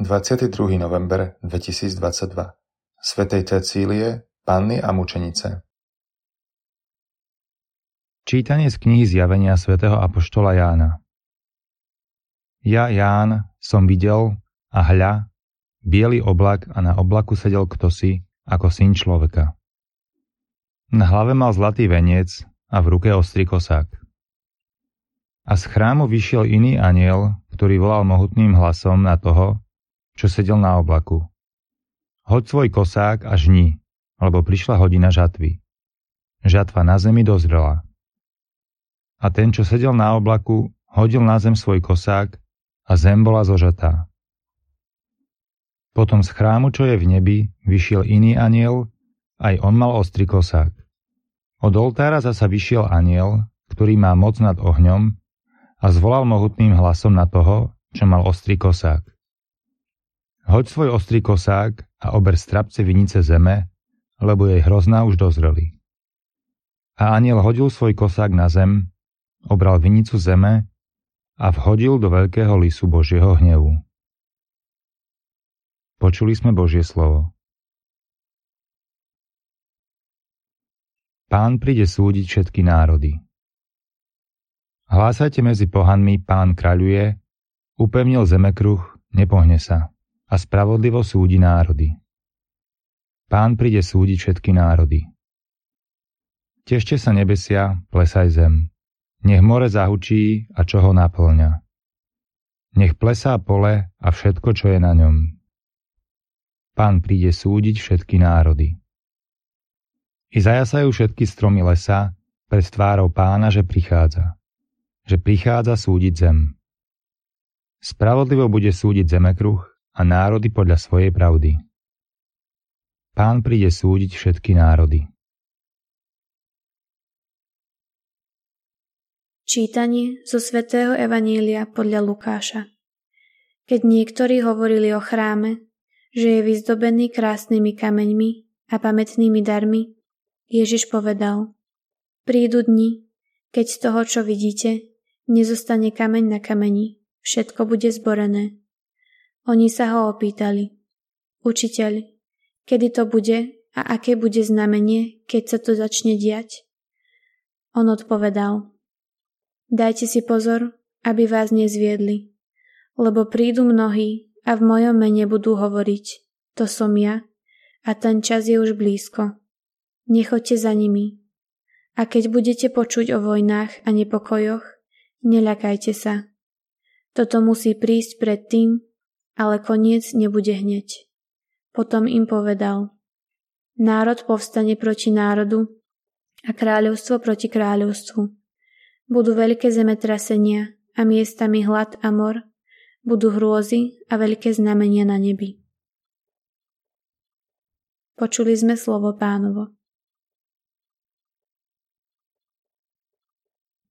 22. november 2022 svätej Cecílie, Panny a mučenice Čítanie z knihy Zjavenia svätého Apoštola Jána Ja, Ján, som videl a hľa, biely oblak a na oblaku sedel ktosi ako syn človeka. Na hlave mal zlatý veniec a v ruke ostrý kosák. A z chrámu vyšiel iný aniel, ktorý volal mohutným hlasom na toho, čo sedel na oblaku. Hoď svoj kosák a žni, lebo prišla hodina žatvy. Žatva na zemi dozrela. A ten, čo sedel na oblaku, hodil na zem svoj kosák a zem bola zožatá. Potom z chrámu, čo je v nebi, vyšiel iný aniel, aj on mal ostrý kosák. Od oltára zasa vyšiel aniel, ktorý má moc nad ohňom a zvolal mohutným hlasom na toho, čo mal ostrý kosák. Hoď svoj ostrý kosák a ober strapce vinice zeme, lebo jej hrozná už dozreli. A aniel hodil svoj kosák na zem, obral vinicu zeme a vhodil do veľkého lisu Božieho hnevu. Počuli sme Božie slovo. Pán príde súdiť všetky národy. Hlásajte medzi pohanmi, pán kráľuje, upevnil zemekruh, nepohne sa a spravodlivo súdi národy. Pán príde súdiť všetky národy. Tešte sa nebesia, plesaj zem. Nech more zahučí a čo ho naplňa. Nech plesá pole a všetko, čo je na ňom. Pán príde súdiť všetky národy. I zajasajú všetky stromy lesa pred tvárou pána, že prichádza že prichádza súdiť zem. Spravodlivo bude súdiť zemekruh a národy podľa svojej pravdy. Pán príde súdiť všetky národy. Čítanie zo svätého Evanília podľa Lukáša Keď niektorí hovorili o chráme, že je vyzdobený krásnymi kameňmi a pamätnými darmi, Ježiš povedal Prídu dni, keď z toho, čo vidíte, Nezostane kameň na kameni, všetko bude zborené. Oni sa ho opýtali. Učiteľ, kedy to bude a aké bude znamenie, keď sa to začne diať? On odpovedal. Dajte si pozor, aby vás nezviedli, lebo prídu mnohí a v mojom mene budú hovoriť, to som ja, a ten čas je už blízko. Nechoďte za nimi. A keď budete počuť o vojnách a nepokojoch, Neľakajte sa. Toto musí prísť pred tým, ale koniec nebude hneď. Potom im povedal. Národ povstane proti národu a kráľovstvo proti kráľovstvu. Budú veľké zemetrasenia a miestami hlad a mor, budú hrôzy a veľké znamenia na nebi. Počuli sme slovo pánovo.